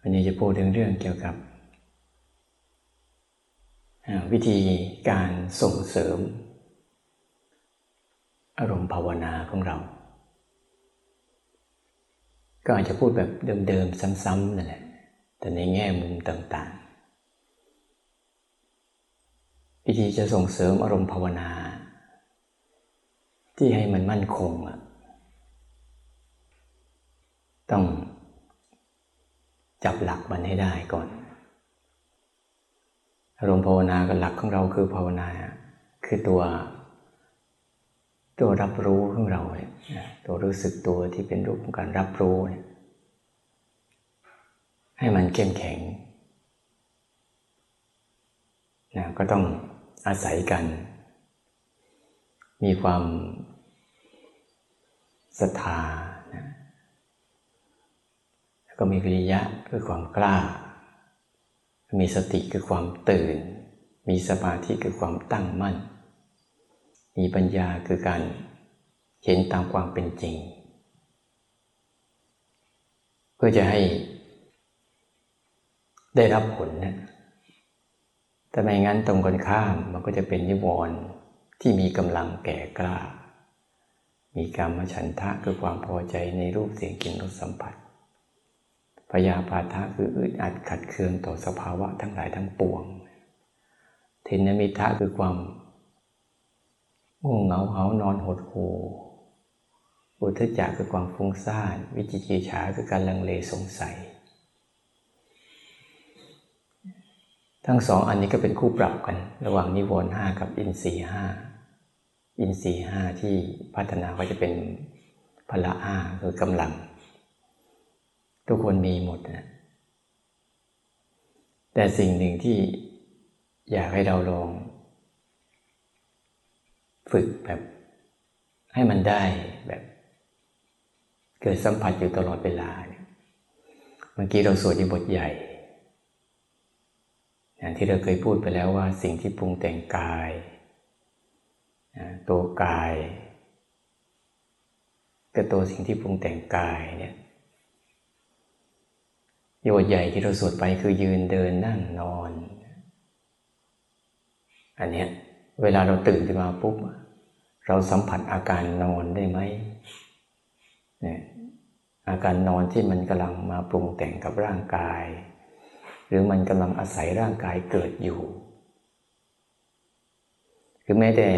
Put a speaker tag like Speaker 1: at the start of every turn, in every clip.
Speaker 1: วันนี้จะพูดถึงเรื่องเกี่ยวกับ วิธีการส่งเสริม อารมณ์ภาวนาของเรา ก็อาจจะพูดแบบเดิมๆ ซ้ำๆนั่นแหละ แต่ในแง่มุมต่างๆ วิธีจะส่งเสริมอารมณ์ภาวนา ที่ให้มันมั่นคงอะ ต้องจับหลักมันให้ได้ก่อนอารมณ์ภาวนากับหลักของเราคือภาวนา คือตัว ตัวรับรู้ของเราเนี่ยตัวรู้สึกตัวที่เป็นรูปของการรับรู้เนี่ยให้มันเข้มแข็งนะก็ต้องอาศัยกัน มีความศรัทธา ก็มีวิริยะคือความกล้า มีสติคือความตื่น มีสมาธิคือความตั้งมั่น มีปัญญาคือการเห็นตามความเป็นจริง เพื่อจะให้ได้รับผลนะแต่ไม่งั้นตรงกันข้ามมันก็จะเป็นนิวรณ์ที่มีกำลังแก่กล้า มีกรรมฉันทะคือความพอใจในรูปเสียงกลิ่นรสสัมผัส พยาปาทะคืออึดอัดขัดเคืองต่อสภาวะทั้งหลายทั้งปวงเทนมิทะคือความง่วงเหงาเหานอนหดหูอุทจักคือความฟุ้งซ่าน วิจิกิจฉาคือการลังเลสงสัย ทั้งสองอันนี้ก็เป็นคู่ปรับกัน ระหว่างนิวรณ์ห้ากับอินทรีห้าอินทรีห้าที่พัฒนาก็จะเป็นพละห้าคือกำลัง ทุกคนมีหมดนะแต่สิ่งหนึ่งที่อยากให้เราลอง ฝึกแบบ ให้มันได้แบบ เกิดสัมผัสอยู่ตลอดเวลาเนี่ยเมื่อกี้เราสวดในบทใหญ่อย่างที่เราเคยพูดไปแล้วว่า สิ่งที่ปรุงแต่งกาย ตัวกายกับตัวสิ่งที่ปรุงแต่งกายเนี่ย โยชน์ใหญ่ที่เราสวดไปคือยืนเดินนั่งนอน อันเนี้ยเวลาเราตื่นขึ้นมาปุ๊บเราสัมผัสอาการนอนได้ไหมเนี่ยอาการนอนที่มันกำลังมาปรุงแต่งกับร่างกาย หรือมันกำลังอาศัยร่างกายเกิดอยู่ คือแม้แต่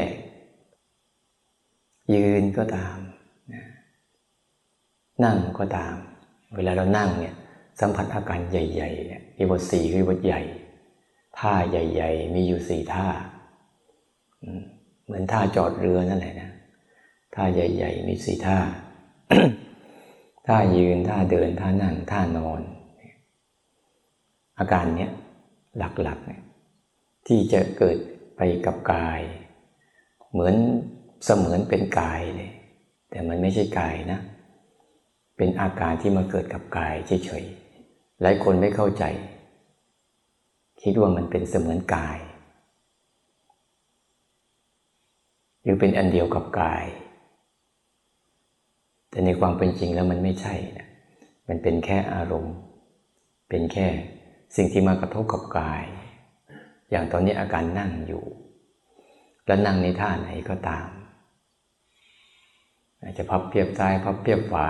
Speaker 1: ยืนก็ตาม นั่งก็ตาม เวลาเรานั่งเนี่ย สัมผัสอาการใหญ่ๆเนี่ยมีบทสี่คือบทใหญ่ท่าใหญ่ ๆ มีอยู่สี่ท่า เหมือนท่าจอดเรือนั่นแหละนะท่าใหญ่ ๆ มีสี่ท่า ท่ายืนท่าเดินท่านั่งท่านอน อาการเนี้ยหลักๆเนี่ยที่จะเกิดไปกับกาย เหมือนเสมือนเป็นกายเลย แต่มันไม่ใช่กายนะ เป็นอาการที่มาเกิดกับกายเฉยๆ หลายคนไม่เข้าใจ คิดว่ามันเป็นเสมือนกาย หรือเป็นอันเดียวกับกาย แต่ในความเป็นจริงแล้วมันไม่ใช่นะมันเป็นแค่อารมณ์ เป็นแค่สิ่งที่มากระทบกับกาย อย่างตอนนี้อาการนั่งอยู่ แล้วนั่งในท่าไหนก็ตาม อาจจะพับเพียบซ้ายพับเพียบขวา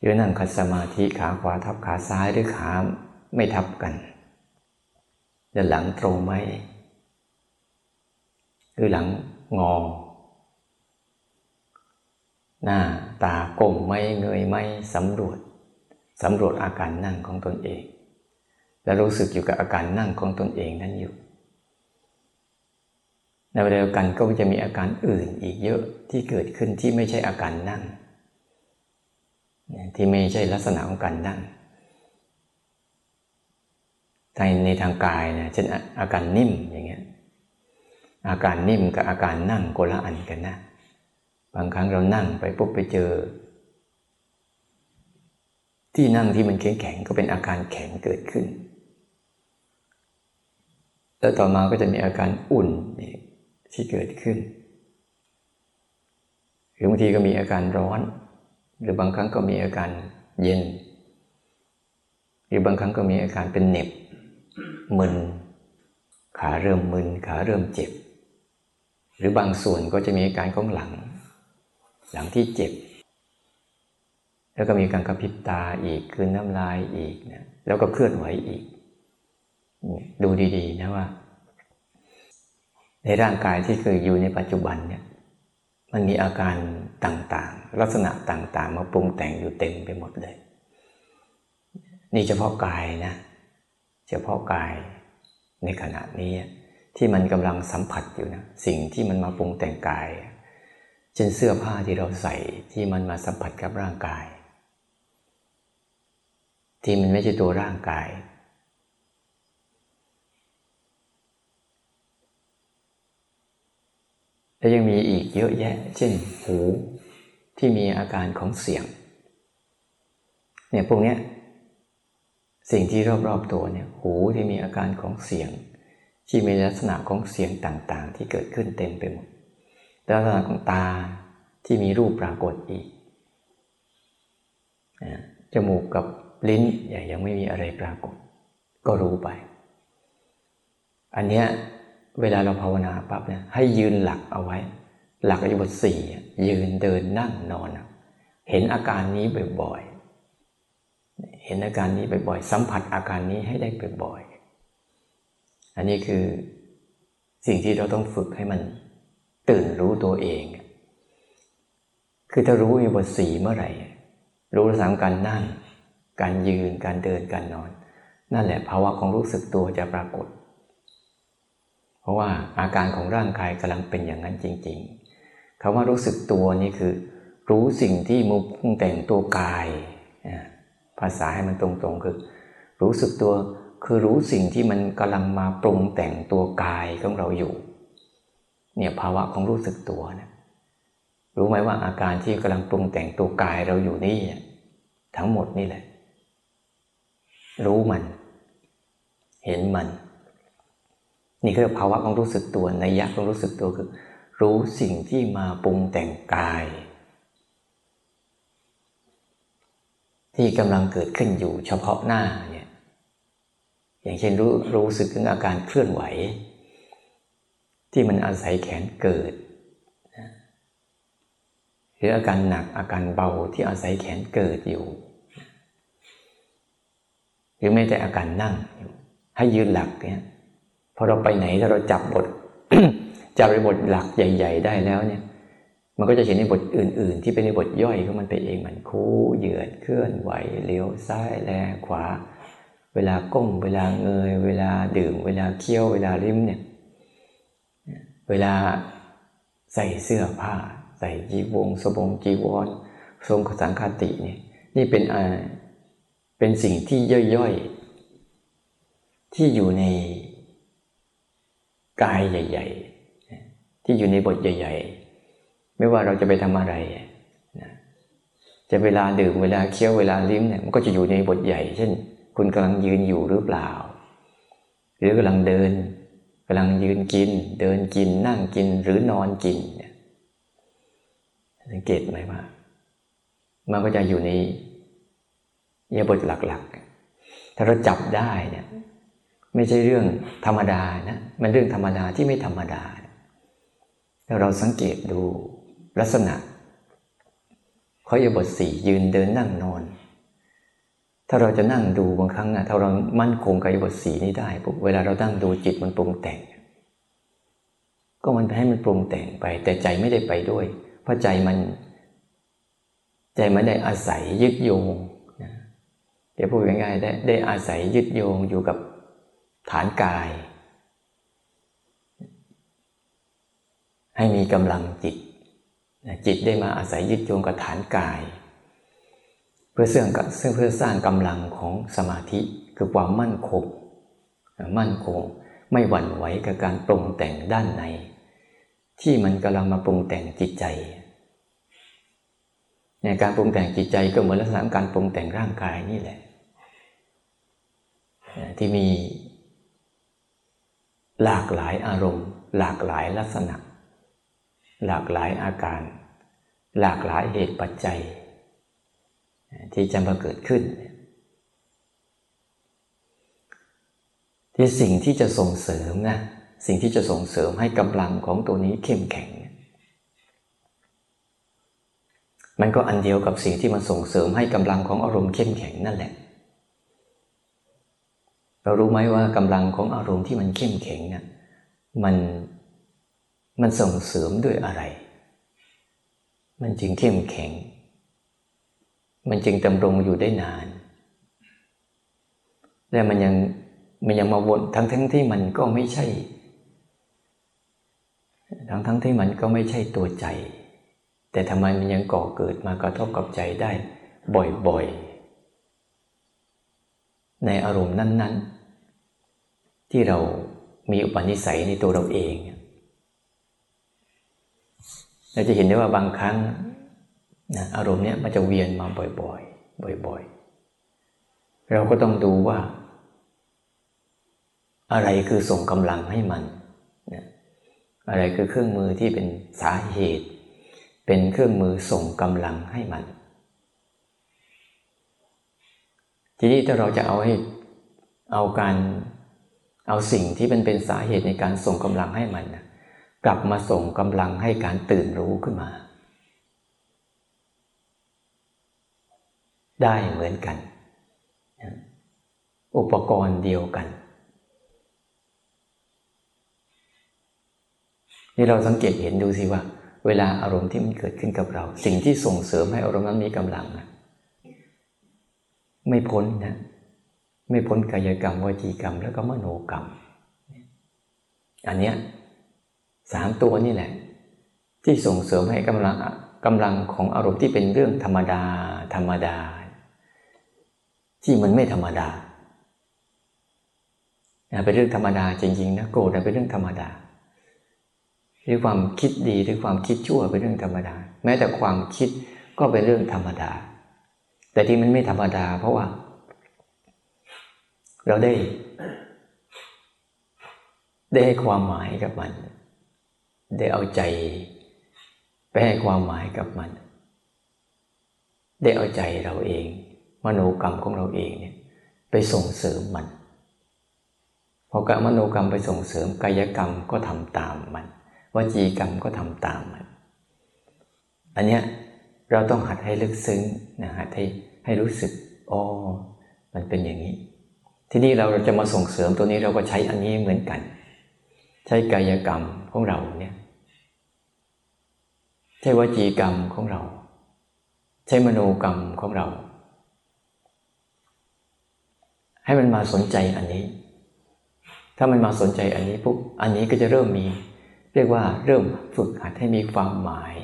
Speaker 1: หรือนั่งคัดสมาธิขาขวาทับขาซ้ายหรือขาไม่ทับกันจะหลังตรงไหมหรือหลังงอ หน้าตาก้มไหมเงยไหมสำรวจสำรวจอาการนั่งของตนเอง และรู้สึกอยู่กับอาการนั่งของตนเองนั้นอยู่ในเวลาเดียวกันก็จะมีอาการอื่นอีกเยอะที่เกิดขึ้นที่ไม่ใช่อาการนั่ง ที่ไม่ใช่ลักษณะของการนั่งในในทางกายนะเช่นอาการนิ่มอย่างเงี้ยอาการนิ่มกับอาการนั่งโกละอันกันนะบางครั้งเรานั่งไปปุ๊บไปเจอ ที่นั่งที่มันแข็งแข็งก็เป็นอาการแข็งเกิดขึ้น แล้วต่อมาก็จะมีอาการอุ่นที่เกิดขึ้นหรือบางทีก็มีอาการร้อน หรือบางครั้งก็มีอาการเย็น หรือบางครั้งก็มีอาการเป็นเหน็บมึน ขาเริ่มมึน ขาเริ่มเจ็บ หรือบางส่วนก็จะมีอาการของหลัง หลังที่เจ็บ แล้วก็มีการกระพริบตาอีกคืนน้ำลายอีกนะแล้วก็เคลื่อนไหวอีก ดูดีๆนะว่า ในร่างกายที่คืออยู่ในปัจจุบันเนี่ย มันมีอาการต่างๆ ลักษณะต่างๆ มาปรุงแต่งอยู่เต็มไปหมดเลย นี่เฉพาะกายนะ เฉพาะกายในขณะนี้ที่มันกำลังสัมผัสอยู่นะสิ่งที่มันมาปรุงแต่งกาย เช่นเสื้อผ้าที่เราใส่ที่มันมาสัมผัสกับร่างกาย ที่มันไม่ใช่ตัวร่างกาย แล้วยังมีอีกเยอะแยะ เช่นหูที่มีอาการของเสียง เนี่ยพวกนี้สิ่งที่รอบๆตัวเนี่ยหูที่มีอาการของเสียง ที่มีลักษณะของเสียงต่างๆ ที่เกิดขึ้นเต็มไปหมดลักษณะของตาที่มีรูปปรากฏอีกจมูกกับลิ้นยังไม่มีอะไรปรากฏ ก็รู้ไป อันเนี้ย เวลาเราภาวนาปั๊บเนี่ยให้ยืนหลักเอาไว้ หลักอิบทสี่ยืนเดินนั่งนอน เห็นอาการนี้บ่อยเห็นอาการนี้บ่อยๆสัมผัสอาการนี้ให้ได้บ่อยๆอันนี้คือสิ่งที่เราต้องฝึกให้มันตื่นรู้ตัวเอง คือถ้ารู้มีบทสี่เมื่อไหร่ รู้สามการนั่ง การยืนการเดินการนอน นั่นแหละภาวะของรู้สึกตัวจะปรากฏ ราะว่าอาการของร่างกายกำลังเป็นอย่างนั้นจริง ๆคำว่ารู้สึกตัวนี่คือ รู้สิ่งที่มุพุงแต่งตัวกาย ภาษาให้มันตรงๆคือ รู้สึกตัวคือรู้สิ่งที่มันกำลังมาปรุงแต่งตัวกายของเราอยู่ เนี่ยภาวะของรู้สึกตัวนะรู้ไหมว่าอาการที่กำลังปรุงแต่งตัวกายเราอยู่นี่ทั้งหมดนี่แหละ รู้มัน เห็นมัน นี่คือภาวะของรู้สึกตัวในยักษ์ของรู้สึกตัวคือ รู้สิ่งที่มาปรุงแต่งกาย ที่กำลังเกิดขึ้นอยู่เฉพาะหน้าเนี่ยอย่างเช่นรู้รู้สึกถึงอาการเคลื่อนไหว ที่มันอาศัยแขนเกิดหรืออาการหนักอาการเบาที่อาศัยแขนเกิดอยู่ หรือไม่แต่อาการนั่งอยู่ ให้ยืนหลักเนี่ย พอเราไปไหนถ้าเราจับบทจับบทหลักใหญ่ ๆ ได้แล้วเนี่ย มันก็จะเห็นในบทอื่น ๆ ที่เป็นในบทย่อยของมันไปเองมันคู่เหยือดเคลื่อนไหวเลี้ยวซ้ายแลขวา เวลาก้มเวลาเงย เวลาดื่ม เวลาเคี้ยว เวลาลิ้มเนี่ย เวลาใส่เสื้อผ้า ใส่จีวงสบงจีวรทรงสังคติเนี่ยนี่เป็นอ่าเป็นสิ่งที่ย่อยๆ ที่อยู่ใน กายใหญ่ ๆ ที่อยู่ในบทใหญ่ ๆ ไม่ว่าเราจะไปทำอะไรนะจะเวลาดื่มเวลาเคี้ยวเวลาลิ้มเนี่ยมันก็จะอยู่ในบทใหญ่ เช่น คุณกำลังยืนอยู่หรือเปล่า หรือกำลังเดินกำลังยืนกิน เดินกินนั่งกินหรือนอนกินเนี่ยสังเกตไหมว่ามันก็จะอยู่ในยบทหลักๆ ถ้าเราจับได้เนี่ย ไม่ใช่เรื่องธรรมดานะมันเรื่องธรรมดาที่ไม่ธรรมดาถ้าเราสังเกตดูลักษณะขาอยบทสี่ยืนเดินนั่งนอน ถ้าเราจะนั่งดูบางครั้งนะถ้าเรามั่นคงกับยบทสีนี้ได้ปุ๊บเวลาเราตั้งดูจิตมันปรุงแต่ง ก็มันให้มันปรุงแต่งไป แต่ใจไม่ได้ไปด้วย เพราะใจมัน ใจมันได้อาศัยยึดโยงนะเดี๋ยวพูดง่ายๆได้ได้อาศัยยึดโยงอยู่กับ ฐานกาย ให้มีกำลังจิต จิตได้มาอาศัยยึดโยงกับฐานกาย เพื่อเสร้างเพื่อสร้างกำลังของสมาธิคือความมั่นคง มั่นคงไม่หวั่นไหวกับการปรุงแต่งด้านใน ที่มันกำลังมาปรุงแต่งจิตใจในการปรุงแต่งจิตใจก็เหมือนลักษณะการปรุงแต่งร่างกายนี่แหละ ที่มี หลากหลายอารมณ์ หลากหลายลักษณะ หลากหลายอาการ หลากหลายเหตุปัจจัย ที่จะมาเกิดขึ้น ที่สิ่งที่จะส่งเสริมนะสิ่งที่จะส่งเสริมให้กำลังของตัวนี้เข้มแข็ง มันก็อันเดียวกับสิ่งที่มันส่งเสริมให้กำลังของอารมณ์เข้มแข็งนั่นแหละ เรารู้ไหมว่ากำลังของอารมณ์ที่มันเข้มแข็งเนี่ยมันมันส่งเสริมด้วยอะไร มันจึงเข้มแข็ง มันจึงดำรงอยู่ได้นาน และมันยังมันยังมาวนทั้งทั้งที่มันก็ไม่ใช่ ทั้งทั้งที่มันก็ไม่ใช่ตัวใจ แต่ทำไมมันยังก่อเกิดมากระทบกับใจได้บ่อยๆ ในอารมณ์นั้น ๆ ที่เรามีอุปนิสัยในตัวเราเอง เราจะเห็นได้ว่าบางครั้งนะอารมณ์เนี้ยมันจะเวียนมาบ่อยๆ บ่อย ๆ เราก็ต้องดูว่า อะไรคือส่งกำลังให้มันนะอะไรคือเครื่องมือที่เป็นสาเหตุ เป็นเครื่องมือส่งกำลังให้มัน ทีนี้ถ้าเราจะเอาให้เอาการเอาสิ่งที่มันเป็นสาเหตุในการส่งกำลังให้มันนะกลับมาส่งกำลังให้การตื่นรู้ขึ้นมา ได้เหมือนกัน อุปกรณ์เดียวกัน นี่เราสังเกตเห็นดูสิว่า เวลาอารมณ์ที่มันเกิดขึ้นกับเรา สิ่งที่ส่งเสริมให้อารมณ์นั้นมีกำลังนะ ไม่พ้นนะไม่พ้นกายกรรมวจีกรรม แล้วก็มโนกรรม อันเนี้ยสามตัวนี่แหละ ที่ส่งเสริมให้กำลังกำลังของอารมณ์ที่เป็นเรื่องธรรมดา ธรรมดา ที่มันไม่ธรรมดาเป็นเรื่องธรรมดาจริงๆนะโกรธเป็นเรื่องธรรมดาหรือความคิดดีหรือความคิดชั่วเป็นเรื่องธรรมดา แม้แต่ความคิดก็เป็นเรื่องธรรมดา แต่ที่มันไม่ธรรมดา เพราะว่า เราได้ ได้ให้ความหมายกับมัน ได้เอาใจ ไปให้ความหมายกับมัน ได้เอาใจเราเอง มโนกรรมของเราเองเนี่ย ไปส่งเสริมมันพอกมโนกรรมไปส่งเสริมกายกรรมก็ทำตามมันวจีกรรมก็ทำตามมัน อันเนี้ย เราต้องหัดให้ลึกซึ้งนะหัดให้ให้รู้สึกอ๋อมันเป็นอย่างนี้ ที่นี้เราจะมาส่งเสริมตัวนี้เราก็ใช้อันนี้เหมือนกัน ใช้กายกรรมของเราเนี่ยใช้วจีกรรมของเรา ใช้มโนกรรมของเรา ให้มันมาสนใจอันนี้ ถ้ามันมาสนใจอันนี้ปุ๊บอันนี้ก็จะเริ่มมี เรียกว่าเริ่มฝึกหัดให้มีความหมาย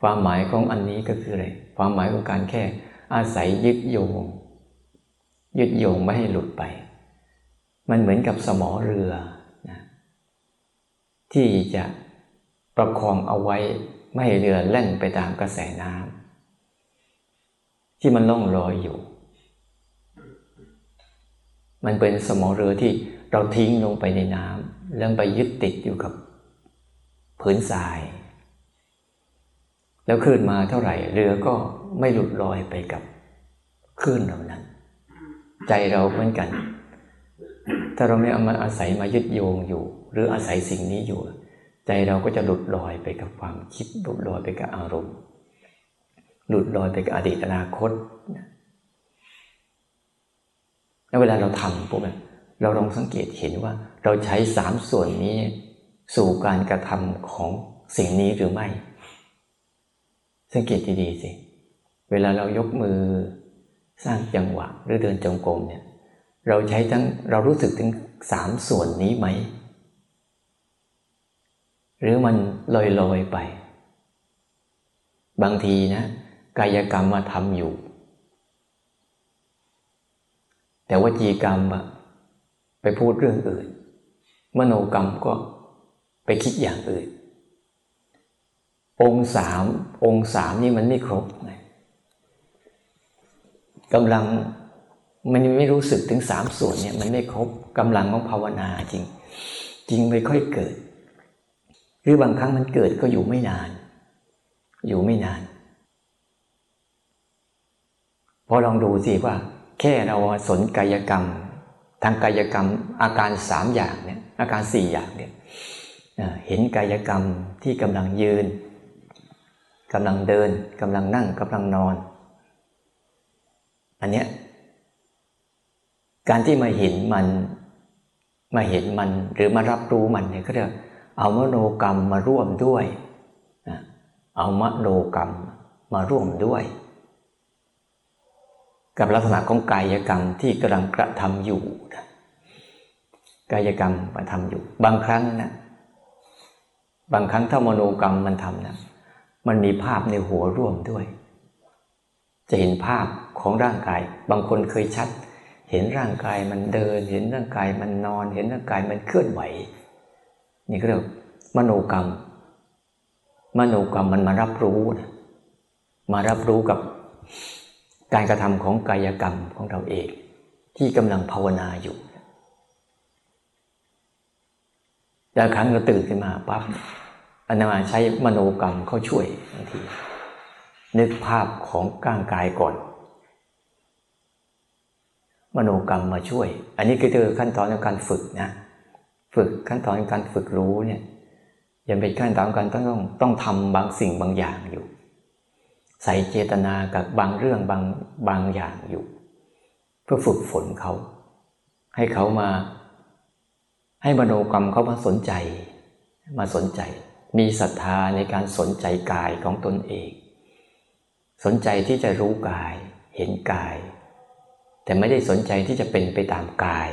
Speaker 1: ความหมายของอันนี้ก็คืออะไร ความหมายของการแค่อาศัยยึดโยง ยึดโยงไม่ให้หลุดไป มันเหมือนกับสมอเรือนะที่จะประคองเอาไว้ไม่ให้เรือแล่นไปตามกระแสน้ำที่มันล่องลอยอยู่ มันเป็นสมอเรือที่เราทิ้งลงไปในน้ำแล้วไปยึดติดอยู่กับผืนทราย แล้วคลื่นมาเท่าไหร่เรือก็ไม่หลุดลอยไปกับคลื่นเหล่านั้น ใจเราเหมือนกัน ถ้าเราไม่เอามาอาศัยมายึดโยงอยู่ หรืออาศัยสิ่งนี้อยู่ ใจเราก็จะหลุดลอยไปกับความคิดหลุดลอยไปกับอารมณ์ หลุดลอยไปกับอดีตอนาคตแล้วเวลาเราทำปุ๊บเราลองสังเกตเห็นว่า เราใช้สามส่วนนี้สู่การกระทำของสิ่งนี้หรือไม่ สังเกตดีๆสิ เวลาเรายกมือสร้างจังหวะหรือเดินจงกรมเนี่ย เราใช้ทั้งเรารู้สึกถึงสามส่วนนี้ไหม หรือมันลอยๆไป บางทีนะ กายกรรมมาทำอยู่ แต่วจีกรรมอะไปพูดเรื่องอื่น มโนกรรมก็ไปคิดอย่างอื่น องค์สามองค์สามนี่มันไม่ครบกำลังมันไม่รู้สึกถึงสามส่วนเนี่ยมันไม่ครบกำลังของภาวนาจริง จริงไม่ค่อยเกิด หรือบางครั้งมันเกิดก็อยู่ไม่นาน อยู่ไม่นานพอลองดูสิว่า แค่เราสนกายกรรม ทางกายกรรมอาการสามอย่างเนี่ยอาการสี่อย่างเนี่ยเห็นกายกรรมที่กำลังยืน กำลังเดินกำลังนั่งกำลังนอน อันเนี้ยการที่มาเห็นมันมาเห็นมันหรือมารับรู้มันเนี่ยก็เรียกเอามโนกรรมมาร่วมด้วย เอามโนกรรมมาร่วมด้วย กับลักษณะของกายกรรมที่กำลังกระทำอยู่กายกรรมมาทำอยู่ บางครั้งนะบางครั้งถ้ามโนกรรมมันทำนะ มันมีภาพในหัวร่วมด้วย จะเห็นภาพของร่างกาย บางคนเคยชัด เห็นร่างกายมันเดิน เห็นร่างกายมันนอน เห็นร่างกายมันเคลื่อนไหว นี่ก็เรียกมโนกรรม มโนกรรมมันมารับรู้นะมารับรู้กับการกระทำของกายกรรมของเราเอง ที่กำลังภาวนาอยู่แต่ครั้งเราตื่นขึ้นมาปั๊บ อันมาใช้มโนกรรมเขาช่วยบางทีนึกภาพของก้างกายก่อน มโนกรรมมาช่วย อันนี้คือขั้นตอนในการฝึกนะฝึกขั้นตอนการฝึกรู้เนี่ยยังเป็นขั้นตอนการต้องต้องต้องทำบางสิ่งบางอย่างอยู่ ใส่เจตนากับบางเรื่องบางบางอย่างอยู่ เพื่อฝึกฝนเขา ให้เขามา ให้มโนกรรมเขามาสนใจ มาสนใจ มีศรัทธาในการสนใจกายของตนเอง สนใจที่จะรู้กายเห็นกาย แต่ไม่ได้สนใจที่จะเป็นไปตามกาย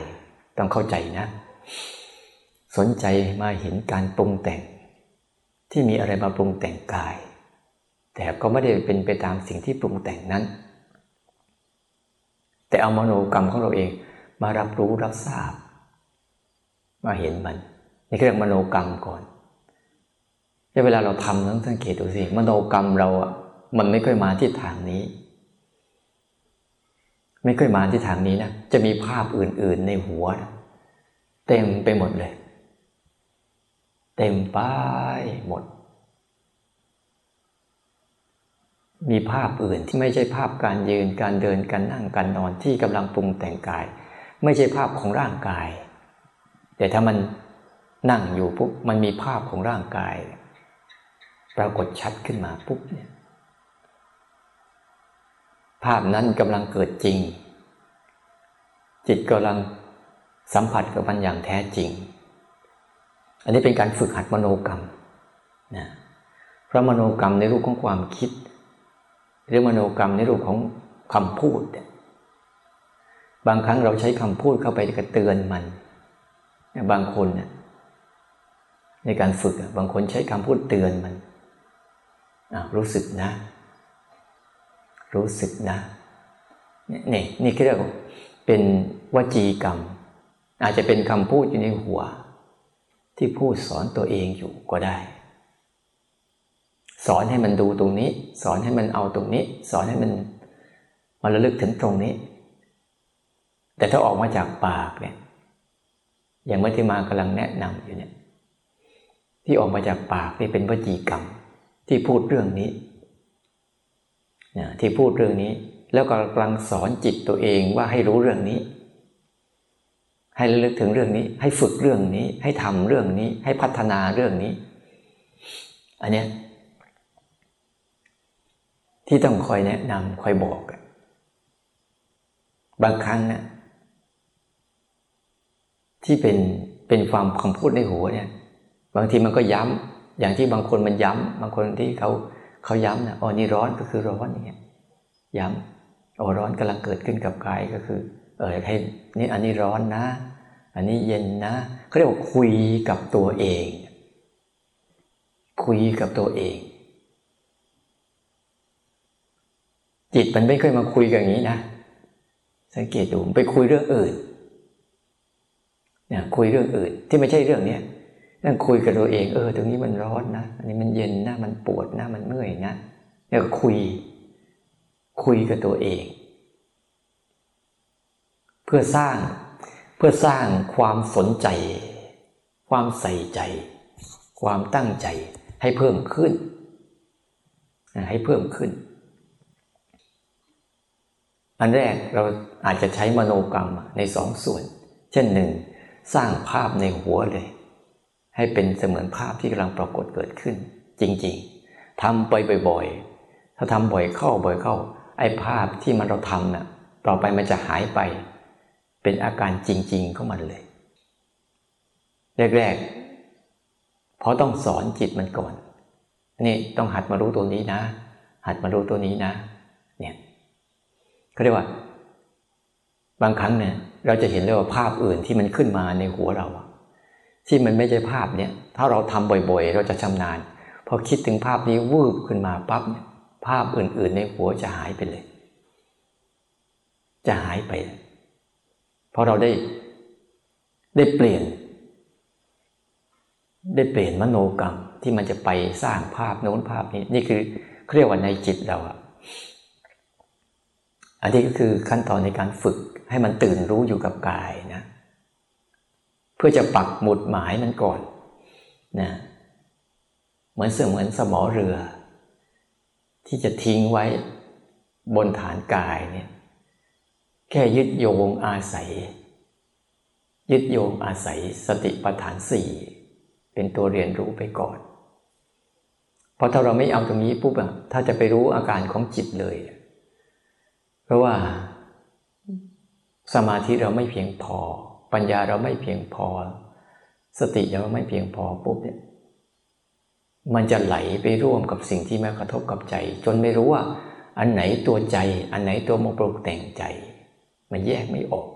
Speaker 1: ต้องเข้าใจนะ สนใจมาเห็นการปรุงแต่ง ที่มีอะไรมาปรุงแต่งกาย แต่ก็ไม่ได้เป็นไปตามสิ่งที่ปรุงแต่งนั้น แต่เอามโนกรรมของเราเองมารับรู้รับทราบ มาเห็นมันนี่เรียกมโนกรรมก่อน เวลาเราทำต้องสังเกตดูสิมโนกรรมเราอะมันไม่ค่อยมาที่ทางนี้ ไม่ค่อยมาที่ทางนี้นะจะมีภาพอื่น ๆในหัวนะเต็มไปหมดเลย เต็มไปหมด มีภาพอื่นที่ไม่ใช่ภาพการยืนการเดินการนั่งการนอนที่กำลังปรุงแต่งกาย ไม่ใช่ภาพของร่างกาย แต่ถ้ามันนั่งอยู่ปุ๊บมันมีภาพของร่างกาย ปรากฏชัดขึ้นมาปุ๊บเนี่ยภาพนั้นกำลังเกิดจริง จิตกำลังสัมผัสกับมันอย่างแท้จริง อันนี้เป็นการฝึกหัดมโนกรรมนะเพราะมโนกรรมในรูปของความคิด หรือมโนกรรมในรูปของคำพูด บางครั้งเราใช้คำพูดเข้าไปกระเตือนมัน บางคนในการฝึกบางคนใช้คำพูดเตือนมัน รู้สึกนะ รู้สึกนะนี่นี่เรียกว่าเป็นวจีกรรม อาจจะเป็นคำพูดอยู่ในหัว ที่พูดสอนตัวเองอยู่ก็ได้ สอนให้มันดูตรงนี้ สอนให้มันเอาตรงนี้ สอนให้มันมาระลึกถึงตรงนี้ แต่ถ้าออกมาจากปากเนี่ยอย่างเมื่อที่มากำลังแนะนำอยู่เนี่ยที่ออกมาจากปากนี่เป็นวจีกรรม ที่พูดเรื่องนี้นะที่พูดเรื่องนี้ แล้วก็กำลังสอนจิตตัวเองว่าให้รู้เรื่องนี้ ให้ระลึกถึงเรื่องนี้ ให้ฝึกเรื่องนี้ ให้ทำเรื่องนี้ ให้พัฒนาเรื่องนี้ อันเนี้ยที่ต้องคอยแนะนำคอยบอก บางครั้งเนี่ยที่เป็นเป็นความคำพูดในหัวเนี่ย บางทีมันก็ย้ำ อย่างที่บางคนมันย้ำบางคนที่เขาเขาย้ำนะอ๋อนี่ร้อนก็คือร้อนอย่างเงี้ยย้ำอ๋อร้อนกำลังเกิดขึ้นกับกายก็คือ เออให้นี่อันนี้ร้อนนะ อันนี้เย็นนะเขาเรียกว่าคุยกับตัวเอง คุยกับตัวเอง จิตมันไม่เคยมาคุยกันอย่างนี้นะสังเกตดูไปคุยเรื่องอื่นเนี่ยคุยเรื่องอื่นที่ไม่ใช่เรื่องเนี้ย นั่งคุยกับตัวเอง เออ ตรงนี้มันร้อนนะ อันนี้มันเย็นนะมันปวดนะมันเมื่อยนะเนี่ยคุย คุยกับตัวเอง เพื่อสร้างเพื่อสร้างความสนใจ ความใส่ใจ ความตั้งใจให้เพิ่มขึ้น ให้เพิ่มขึ้น อันแรกเราอาจจะใช้มโนกรรมในสองส่วน เช่นหนึ่ง สร้างภาพในหัวเลย ให้เป็นเสมือนภาพที่กำลังปรากฏเกิดขึ้น จริงๆทำไปบ่อยๆ ถ้าทำบ่อยเข้าบ่อยเข้า ไอ้ภาพที่มันเราทำนะ่ะต่อไปมันจะหายไป เป็นอาการจริงๆของมันเลย แรกๆเพราะต้องสอนจิตมันก่อน นี่ต้องหัดมารู้ตัวนี้นะ หัดมารู้ตัวนี้นะ เนี่ยเขาเรียกว่า บางครั้งเนี่ย เราจะเห็นเลยว่าภาพอื่นที่มันขึ้นมาในหัวเรา ที่มันไม่ใช่ภาพเนี่ย ถ้าเราทำบ่อยๆ เราจะชำนาญ พอคิดถึงภาพนี้วืบขึ้นมาปั๊บภาพอื่นๆ ในหัวจะหายไปเลย จะหายไป เพราะเราได้ได้เปลี่ยน ได้เปลี่ยนมโนกรรมที่มันจะไปสร้างภาพโน้นภาพนี้ นี่คือเรียกว่าในจิตเราอะอันนี้ก็คือขั้นตอนในการฝึกให้มันตื่นรู้อยู่กับกายนะ เพื่อจะปักหมุดหมายมันก่อนนะเหมือนเสมือนสมอเรือ ที่จะทิ้งไว้บนฐานกายเนี่ยแค่ยึดโยงอาศัย ยึดโยงอาศัยสติปัฏฐานสี่เป็นตัวเรียนรู้ไปก่อนเพราะถ้าเราไม่เอาตรงนี้ปุ๊บอะถ้าจะไปรู้อาการของจิตเลย เพราะว่าสมาธิเราไม่เพียงพอ ปัญญาเราไม่เพียงพอ สติเราไม่เพียงพอปุ๊บเนี่ยมันจะไหลไปร่วมกับสิ่งที่มากระทบกับใจ จนไม่รู้ว่า อันไหนตัวใจ อันไหนตัวมาปรุงแต่งใจ มันแยกไม่ออก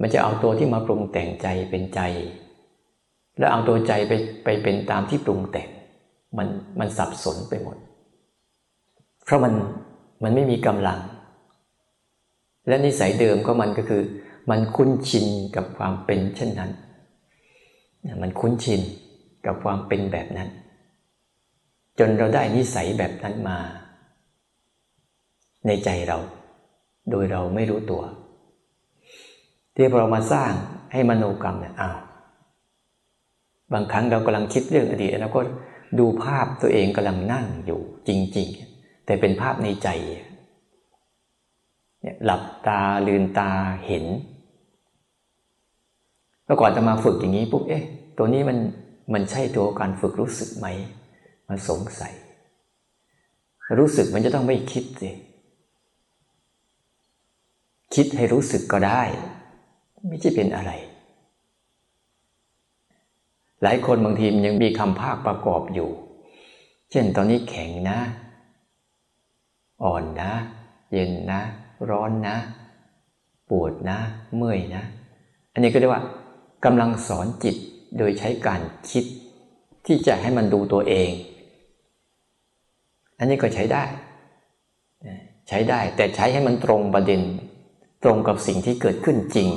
Speaker 1: มันจะเอาตัวที่มาปรุงแต่งใจเป็นใจ แล้วเอาตัวใจไปไปเป็นตามที่ปรุงแต่ง มันมันสับสนไปหมด เพราะมันมันไม่มีกำลัง และนิสัยเดิมก็มันก็คือ มันคุ้นชินกับความเป็นเช่นนั้น มันคุ้นชินกับความเป็นแบบนั้น จนเราได้นิสัยแบบนั้นมา ในใจเรา โดยเราไม่รู้ตัว ที่เรามาสร้างให้มโนกรรมเนี่ยอ้าวบางครั้งเรากำลังคิดเรื่องอดีตแล้วก็ดูภาพตัวเองกำลังนั่งอยู่จริง ๆ แต่เป็นภาพในใจ เนี่ยหลับตาลืนตาเห็นแล้วก่อนจะมาฝึกอย่างนี้ปุ๊บเอ๊ะตัวนี้มันมันใช่ตัวการฝึกรู้สึกไหมมันสงสัย รู้สึกมันจะต้องไม่คิดสิคิดให้รู้สึกก็ได้ ไม่ใช่เป็นอะไร หลายคนบางทีมันยังมีคำภาคประกอบอยู่ เช่นตอนนี้แข็งนะ อ่อนนะ เย็นนะ ร้อนนะ ปวดนะ เมื่อยนะ อันนี้ก็เรียกว่ากำลังสอนจิตโดยใช้การคิด ที่จะให้มันดูตัวเอง อันนี้ก็ใช้ได้ ใช้ได้แต่ใช้ให้มันตรงประเด็น ตรงกับสิ่งที่เกิดขึ้นจริง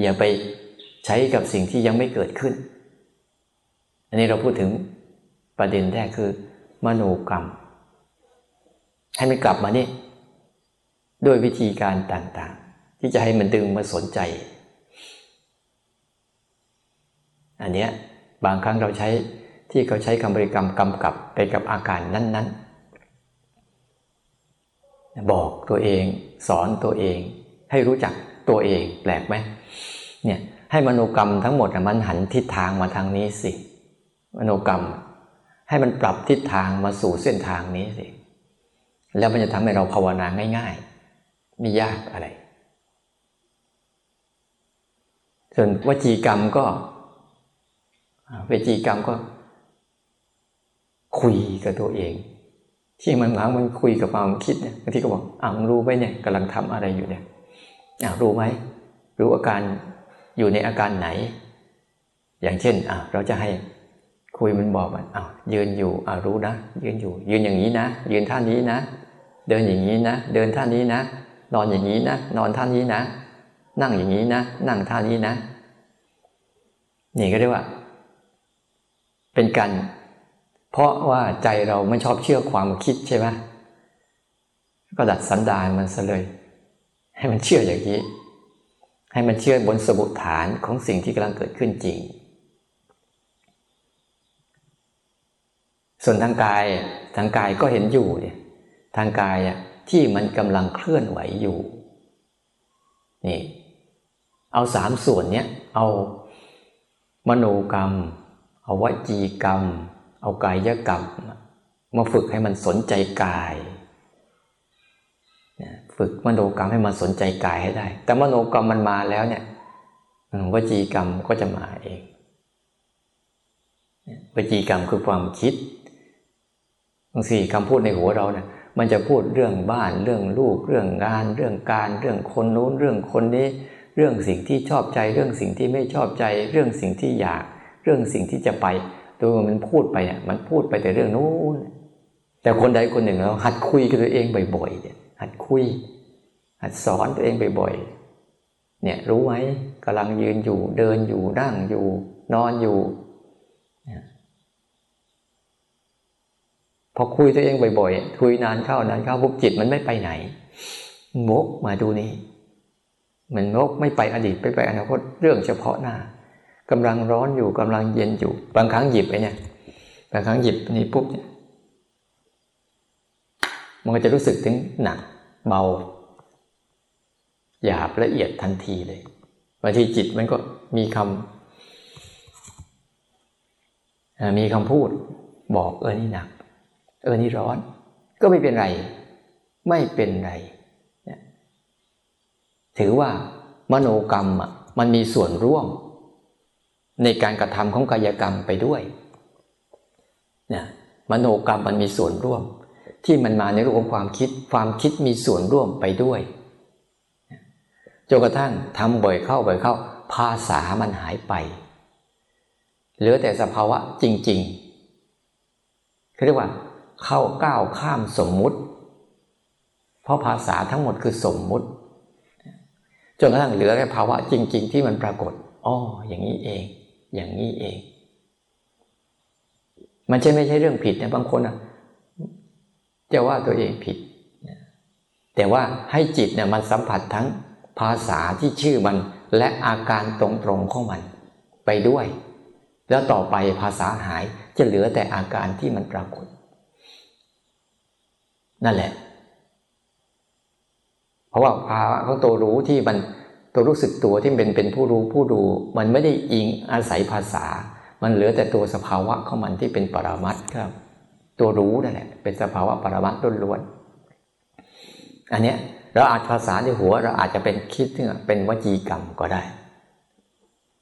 Speaker 1: อย่าไปใช้กับสิ่งที่ยังไม่เกิดขึ้น อันนี้เราพูดถึงประเด็นแรกคือ มโนกรรม ให้มันกลับมานี่ ด้วยวิธีการต่างๆ ที่จะให้มันดึงมาสนใจ อันเนี้ยบางครั้งเราใช้ที่เขาใช้คำบริกรรมกำกับไปกับอาการนั้น ๆ บอกตัวเองสอนตัวเอง ให้รู้จักตัวเองแปลกไหมเนี่ยให้มโนกรรมทั้งหมดมันหันทิศทางมาทางนี้สิ มโนกรรม ให้มันปรับทิศทางมาสู่เส้นทางนี้สิ แล้วมันจะทำให้เราภาวนาง่าย ๆ ม่ยากอะไร ส่วนวจีกรรมก็วจีกรรมก็ คุยกับตัวเอง ที่มันหลังมันคุยกับความคิดเนี่ยบางทีก็บอกอ่ามึงรู้ไหมเนี่ยกำลังทำอะไรอยู่เนี่ยอ่ารู้ไหมรู้อาการอยู่ในอาการไหน อย่างเช่นอ่าเราจะให้คุยมันบอกมันอ่ายืนอยู่อ่ารู้นะ ยืนอยู่ ยืนอย่างนี้นะ ยืนท่านี้นะ เดินอย่างนี้นะ เดินท่านี้นะ นอนอย่างนี้นะ นอนท่านี้นะ นั่งอย่างนี้นะ นั่งท่านี้นะ นี่ก็เรียกว่า เป็นการเพราะว่าใจเราไม่ชอบเชื่อความคิดใช่ไหมก็ดัดสันดานมันซะเลย ให้มันเชื่ออย่างนี้ ให้มันเชื่อบนสมุดฐานของสิ่งที่กำลังเกิดขึ้นจริง ส่วนทางกายทางกายก็เห็นอยู่เนี่ยทางกาย ที่มันกำลังเคลื่อนไหวอยู่นี่เอาสามส่วนเนี้ยเอามโนกรรม เอาวจีกรรม เอากายกรรม มาฝึกให้มันสนใจกายฝึกมโนกรรมให้มันสนใจกายให้ได้ แต่มโนกรรมมันมาแล้วเนี่ยวจีกรรมก็จะมาเองวจีกรรมคือความคิดบางสี่คำพูดในหัวเราเนี่ย มันจะพูดเรื่องบ้านเรื่องลูก เรื่องงาน เรื่องการ เรื่องคนโน้น เรื่องคนนี้ เรื่องสิ่งที่ชอบใจ เรื่องสิ่งที่ไม่ชอบใจ เรื่องสิ่งที่อยาก เรื่องสิ่งที่จะไปโดยมันพูดไปเนี่ยมันพูดไปแต่เรื่องนู้นแต่คนใดคนหนึ่งเราหัดคุยกับตัวเองบ่อยๆเนี่ยหัดคุย หัดสอนตัวเองบ่อยๆเนี่ยรู้ไหมกำลังยืนอยู่เดินอยู่นั่งอยู่ นอนอยู่ พอคุยตัวเองบ่อยๆคุยนานเข้านานเข้าปุ๊บจิตมันไม่ไปไหนงกมาดูนี่มันงกไม่ไปอดีตไปไปอนาคตเรื่องเฉพาะหน้ากำลังร้อนอยู่กำลังเย็นอยู่ บางครั้งหยิบไปเนี่ยบางครั้งหยิบนี่ปุ๊บเนี่ยมันก็จะรู้สึกถึงหนักเบาหยาบละเอียดทันทีเลยบางทีจิตมันก็มีคำมีคำพูดบอกเออนี่หนัก เออนี่ร้อน ก็ไม่เป็นไร ไม่เป็นไรถือว่ามโนกรรมอะมันมีส่วนร่วม ในการกระทำของกายกรรมไปด้วยนี่มโนกรรมมันมีส่วนร่วม ที่มันมาในรูปของความคิด ความคิดมีส่วนร่วมไปด้วยจนกระทั่งทำบ่อยเข้าบ่อยเข้า ภาษามันหายไปเหลือแต่สภาวะจริงๆเขาเรียกว่า เข้าก้าวข้ามสมมุติ เพราะภาษาทั้งหมดคือสมมุติ จนกระทั่งเหลือแค่ภาวะจริง ๆ ที่มันปรากฏอ๋ออย่างนี้เอง อย่างนี้เอง มันใช่ไม่ใช่เรื่องผิดนะบางคนอะจะว่าตัวเองผิด แต่ว่าให้จิตเนี่ยมันสัมผัสทั้งภาษาที่ชื่อมันและอาการตรงๆของมันไปด้วย แล้วต่อไปภาษาหายจะเหลือแต่อาการที่มันปรากฏ นั่นแหละ เพราะว่าภาวะของตัวรู้ที่มันตัวรู้สึกตัวที่เป็นเป็นผู้รู้ผู้ดู มันไม่ได้อิงอาศัยภาษา มันเหลือแต่ตัวสภาวะของมันที่เป็นปรามัดครับ ตัวรู้นั่นแหละเป็นสภาวะปรามัดล้วนๆอันเนี้ยเราอาจภาษาในหัว เราอาจจะเป็นคิดที่เป็นวจีกรรมก็ได้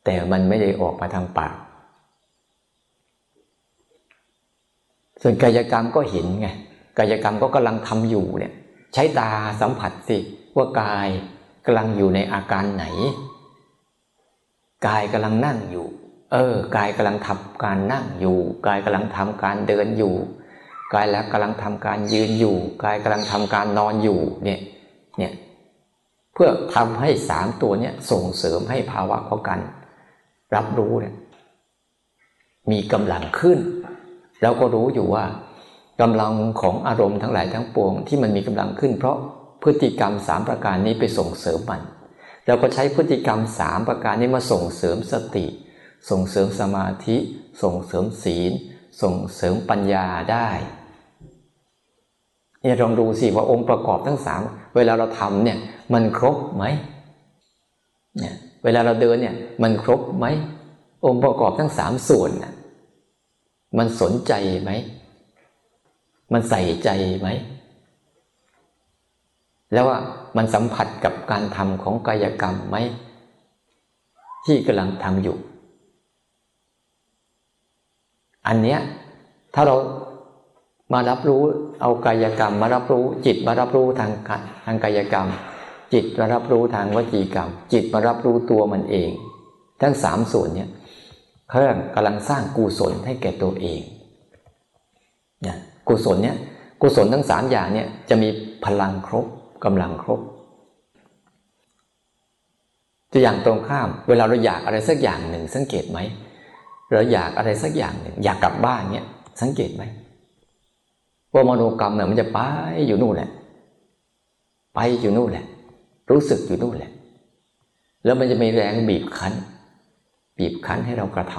Speaker 1: แต่มันไม่ได้ออกมาทางปากส่วนกายกรรมก็เห็นไง กายกรรมก็กำลังทำอยู่เนี่ยใช้ตาสัมผัสสิว่ากายกำลังอยู่ในอาการไหน กายกำลังนั่งอยู่ เออกายกำลังทำการนั่งอยู่ กายกำลังทำการเดินอยู่ กายแล้วกำลังทำการยืนอยู่ กายกำลังทำการนอนอยู่เนี่ยเนี่ยเพื่อทำให้สามตัวเนี่ยส่งเสริมให้ภาวะของการรับรู้เนี่ยมีกำลังขึ้น แล้วก็รู้อยู่ว่า กำลังของอารมณ์ทั้งหลายทั้งปวงที่มันมีกำลังขึ้น เพราะพฤติกรรมสามประการนี้ไปส่งเสริมมันเราก็ใช้พฤติกรรมสามประการนี้มาส่งเสริมสติ ส่งเสริมสมาธิ ส่งเสริมศีล ส่งเสริมปัญญาได้เนี่ยลองดูสิว่าองค์ประกอบทั้งสามเวลาเราทำเนี่ยมันครบไหมเนี่ยเวลาเราเดินเนี่ยมันครบไหมองค์ประกอบทั้งสามส่วนน่ะมันสนใจไหม มันใส่ใจไหม แล้วว่ามันสัมผัสกับการทำของกายกรรมไหม ที่กำลังทำอยู่ อันเนี้ยถ้าเรามารับรู้เอากายกรรม มารับรู้จิตมารับรู้ทางทางกายกรรม จิตมารับรู้ทางวจีกรรม จิตมารับรู้ตัวมันเอง ทั้งสามส่วนเนี้ยเขากำลังสร้างกุศลให้แก่ตัวเองเนี่ย กุศลเนี่ยกุศลทั้งสามอย่างเนี่ยจะมีพลังครบกำลังครบตัวอย่างตรงข้าม เวลาเราอยากอะไรสักอย่างหนึ่ง สังเกตไหมเราอยากอะไรสักอย่างหนึ่งอยากกลับบ้านเนี่ยสังเกตไหมว่ามโนกรรมเนี่ยมันจะไปอยู่นู่นแหละ ไปอยู่นู่นแหละ รู้สึกอยู่นู่นแหละ แล้วมันจะมีแรงบีบคั้น บีบคั้นให้เรากระท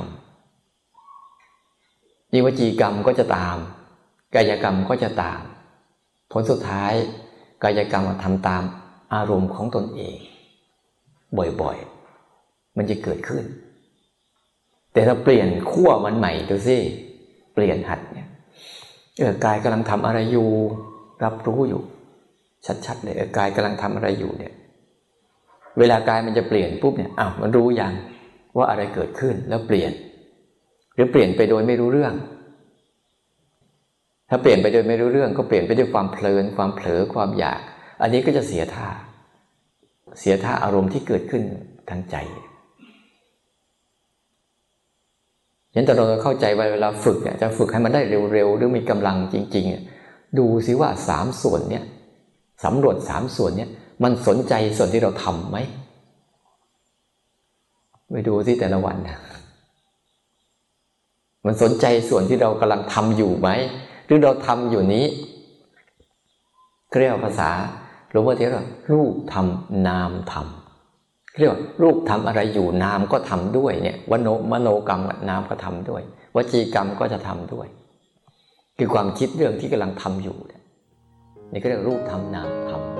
Speaker 1: ำยิ่งวจีกรรมก็จะตาม กายกรรมก็จะตาม ผลสุดท้ายกายกรรมทำตามอารมณ์ของตนเอง บ่อยๆ มันจะเกิดขึ้น แต่ถ้าเปลี่ยนขั้วมันใหม่ดูสิเปลี่ยนหัดเนี่ยเออกายกำลังทำอะไรอยู่ รับรู้อยู่ ชัดๆเลยเออกายกำลังทำอะไรอยู่เนี่ย เวลากายมันจะเปลี่ยนปุ๊บเนี่ยอ้าวมันรู้ยังว่าอะไรเกิดขึ้นแล้วเปลี่ยน หรือเปลี่ยนไปโดยไม่รู้เรื่อง ถ้าเปลี่ยนไปโดยไม่รู้เรื่องก็เปลี่ยนไปด้วยความเพลิน ความเผลอความอยาก อันนี้ก็จะเสียท่า เสียท่าอารมณ์ที่เกิดขึ้นทางใจยันแต่เราเข้าใจว่าเวลาฝึกเนี่ยจะฝึกให้มันได้เร็วๆ หรือมีกำลังจริงๆ ดูซิว่าสามส่วนเนี่ยสำรวจสามส่วนเนี่ยมันสนใจส่วนที่เราทำไหมไปดูที่แต่ละวัน มันสนใจส่วนที่เรากำลังทำอยู่ไหม รือเราทำอยู่นี้เรียกภาษาหลวงพ่อเทียนว่ารูปทำนามทำเรียกว่ารูปทำอะไรอยู่นามก็ทำด้วยเนี่ยวโนมโนกรรมนามก็ทำด้วย วจีกรรมก็จะทำด้วย คือความคิดเรื่องที่กำลังทำอยู่นี่ก็เรียกรูปทำนามทำ